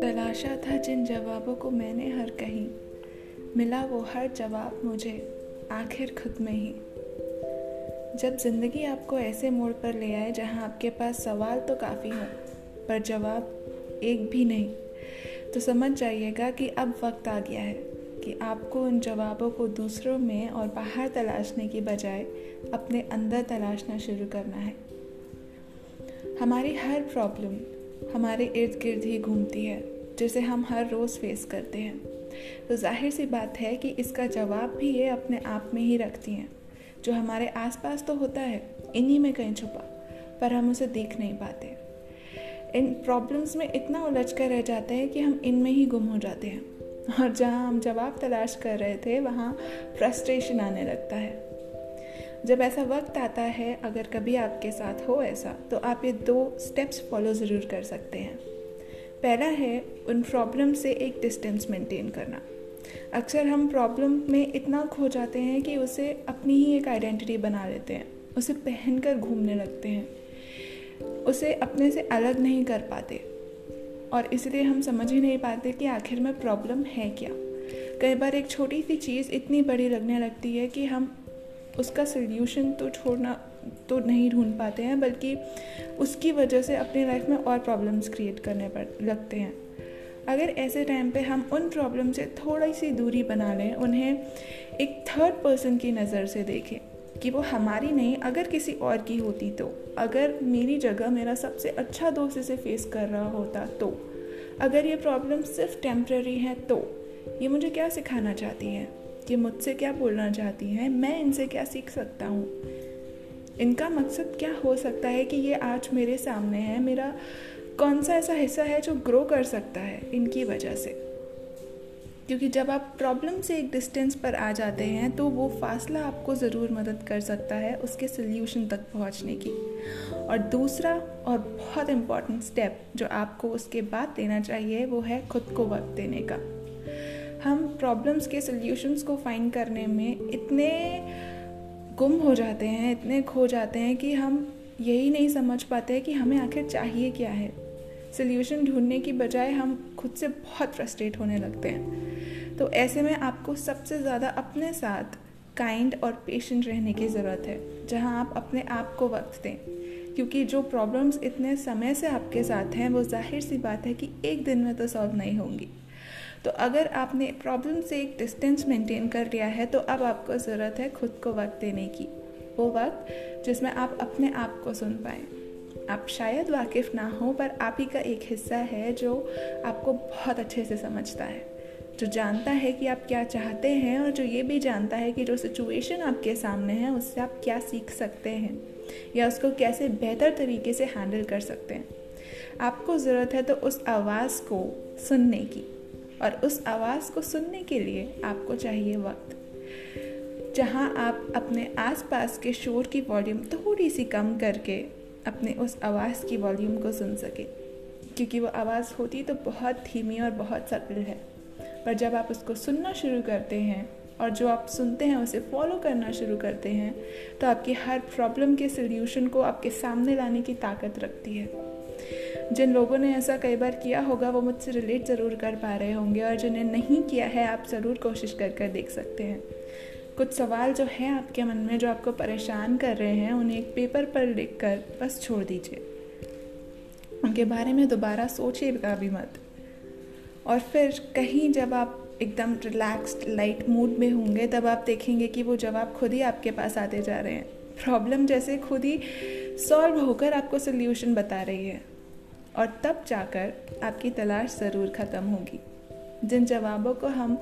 तलाशा था जिन जवाबों को मैंने हर कहीं। मिला वो हर जवाब मुझे आखिर खुद में ही। जब ज़िंदगी आपको ऐसे मोड़ पर ले आए जहाँ आपके पास सवाल तो काफ़ी हों, पर जवाब एक भी नहीं तो समझ जाइएगा कि अब वक्त आ गया है कि आपको उन जवाबों को दूसरों में और बाहर तलाशने की बजाय अपने अंदर तलाशना शुरू करना है। हमारी हर प्रॉब्लम हमारे इर्द गिर्द ही घूमती है, जिसे हम हर रोज़ फेस करते हैं। तो ज़ाहिर सी बात है कि इसका जवाब भी ये अपने आप में ही रखती हैं। जो हमारे आसपास तो होता है, इन्हीं में कहीं छुपा, पर हम उसे देख नहीं पाते। इन प्रॉब्लम्स में इतना उलझ कर रह जाते हैं कि हम इनमें ही गुम हो जाते हैं। और जहाँ हम जवाब तलाश कर रहे थे, वहाँ फ्रस्ट्रेशन आने लगता है। जब ऐसा वक्त आता है, अगर कभी आपके साथ हो ऐसा तो आप ये दो स्टेप्स फॉलो ज़रूर कर सकते हैं। पहला है, उन प्रॉब्लम से एक डिस्टेंस मेंटेन करना। अक्सर हम प्रॉब्लम में इतना खो जाते हैं कि उसे अपनी ही एक आइडेंटिटी बना लेते हैं, उसे पहन कर घूमने लगते हैं, उसे अपने से अलग नहीं कर पाते, और इसलिए हम समझ ही नहीं पाते कि आखिर में प्रॉब्लम है क्या। कई बार एक छोटी सी चीज़ इतनी बड़ी लगने लगती है कि हम उसका सोल्यूशन तो छोड़ना तो नहीं ढूंढ पाते हैं, बल्कि उसकी वजह से अपनी लाइफ में और प्रॉब्लम्स क्रिएट करने पर लगते हैं। अगर ऐसे टाइम पे हम उन प्रॉब्लम से थोड़ी सी दूरी बना लें, उन्हें एक थर्ड पर्सन की नज़र से देखें कि वो हमारी नहीं, अगर किसी और की होती तो। अगर मेरी जगह मेरा सबसे अच्छा दोस्त इसे फेस कर रहा होता तो। अगर ये प्रॉब्लम सिर्फ़ टेम्प्रेरी है तो ये मुझे क्या सिखाना चाहती है? ये मुझसे क्या बोलना चाहती हैं? मैं इनसे क्या सीख सकता हूँ? इनका मकसद क्या हो सकता है कि ये आज मेरे सामने है? मेरा कौन सा ऐसा हिस्सा है जो ग्रो कर सकता है इनकी वजह से? क्योंकि जब आप प्रॉब्लम से एक डिस्टेंस पर आ जाते हैं तो वो फासला आपको ज़रूर मदद कर सकता है उसके सोल्यूशन तक पहुँचने की। और दूसरा और बहुत इंपॉर्टेंट स्टेप जो आपको उसके बाद देना चाहिए, वो है खुद को वक्त देने का। हम प्रॉब्लम्स के सोल्यूशंस को फाइंड करने में इतने गुम हो जाते हैं, इतने खो जाते हैं कि हम यही नहीं समझ पाते कि हमें आखिर चाहिए क्या है। सोल्यूशन ढूँढने की बजाय हम खुद से बहुत फ्रस्ट्रेट होने लगते हैं। तो ऐसे में आपको सबसे ज़्यादा अपने साथ काइंड और पेशेंट रहने की ज़रूरत है, जहाँ आप अपने आप को वक्त दें। क्योंकि जो प्रॉब्लम्स इतने समय से आपके साथ हैं, वो ज़ाहिर सी बात है कि एक दिन में तो सॉल्व नहीं होंगी। तो अगर आपने प्रॉब्लम से एक डिस्टेंस मेंटेन कर लिया है तो अब आपको ज़रूरत है खुद को वक्त देने की। वो वक्त जिसमें आप अपने आप को सुन पाएँ। आप शायद वाकिफ़ ना हो, पर आप ही का एक हिस्सा है जो आपको बहुत अच्छे से समझता है। जो जानता है कि आप क्या चाहते हैं और जो ये भी जानता है कि जो सिचुएशन आपके सामने है, उससे आप क्या सीख सकते हैं या उसको कैसे बेहतर तरीके से हैंडल कर सकते हैं। आपको ज़रूरत है तो उस आवाज़ को सुनने की। और उस आवाज़ को सुनने के लिए आपको चाहिए वक्त। जहाँ आप अपने आसपास के शोर की वॉल्यूम थोड़ी सी कम करके अपने उस आवाज़ की वॉल्यूम को सुन सके। क्योंकि वो आवाज़ होती तो बहुत धीमी और बहुत सटल है। पर जब आप उसको सुनना शुरू करते हैं और जो आप सुनते हैं उसे फॉलो करना शुरू करते हैं तो आपकी हर प्रॉब्लम के सोल्यूशन को आपके सामने लाने की ताकत रखती है। जिन लोगों ने ऐसा कई बार किया होगा, वो मुझसे रिलेट ज़रूर कर पा रहे होंगे और जिन्हें नहीं किया है, आप ज़रूर कोशिश कर कर देख सकते हैं। कुछ सवाल जो हैं आपके मन में, जो आपको परेशान कर रहे हैं, उन्हें एक पेपर पर लिख कर बस छोड़ दीजिए। उनके बारे में दोबारा सोचिएगा भी मत। और फिर कहीं जब आप एकदम रिलैक्स्ड लाइट मूड में होंगे, तब आप देखेंगे कि वो जवाब खुद ही आपके पास आते जा रहे हैं। प्रॉब्लम जैसे खुद ही सॉल्व होकर आपको सोल्यूशन बता रही है। और तब जाकर आपकी तलाश ज़रूर ख़त्म होगी। जिन जवाबों को हम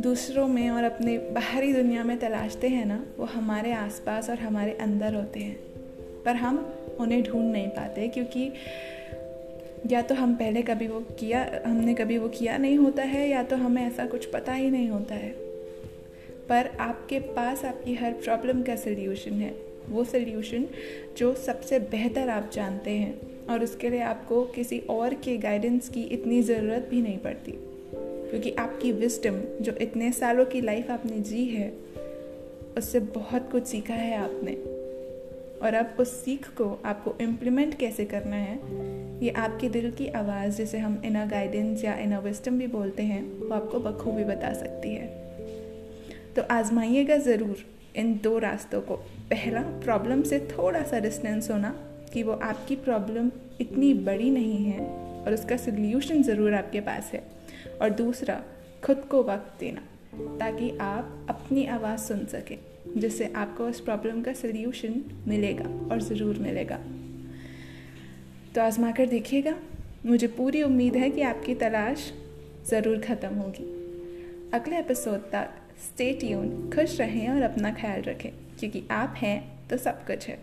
दूसरों में और अपने बाहरी दुनिया में तलाशते हैं ना, वो हमारे आसपास और हमारे अंदर होते हैं। पर हम उन्हें ढूंढ नहीं पाते क्योंकि या तो हम पहले कभी वो किया, हमने कभी वो किया नहीं होता है, या तो हमें ऐसा कुछ पता ही नहीं होता है। पर आपके पास आपकी हर प्रॉब्लम का सोल्यूशन है। वो सोल्यूशन जो सबसे बेहतर आप जानते हैं और उसके लिए आपको किसी और के गाइडेंस की इतनी ज़रूरत भी नहीं पड़ती। क्योंकि आपकी विस्टम जो इतने सालों की लाइफ आपने जी है, उससे बहुत कुछ सीखा है आपने। और अब उस सीख को आपको इम्प्लीमेंट कैसे करना है, ये आपके दिल की आवाज़ जिसे हम इनर गाइडेंस या इनर विस्टम भी बोलते हैं, वो आपको बखूबी बता सकती है। तो आजमाइएगा ज़रूर। इन दो रास्तों को। पहला प्रॉब्लम से थोड़ा सा डिस्टेंस होना कि वो आपकी प्रॉब्लम इतनी बड़ी नहीं है और उसका सोल्यूशन ज़रूर आपके पास है। और दूसरा, खुद को वक्त देना ताकि आप अपनी आवाज़ सुन सकें, जिससे आपको उस प्रॉब्लम का सोल्यूशन मिलेगा और ज़रूर मिलेगा। तो आजमा कर देखिएगा, मुझे पूरी उम्मीद है कि आपकी तलाश ज़रूर ख़त्म होगी। अगले एपिसोड तक स्टे ट्यून खुश रहें और अपना ख्याल रखें, क्योंकि आप हैं तो सब कुछ है।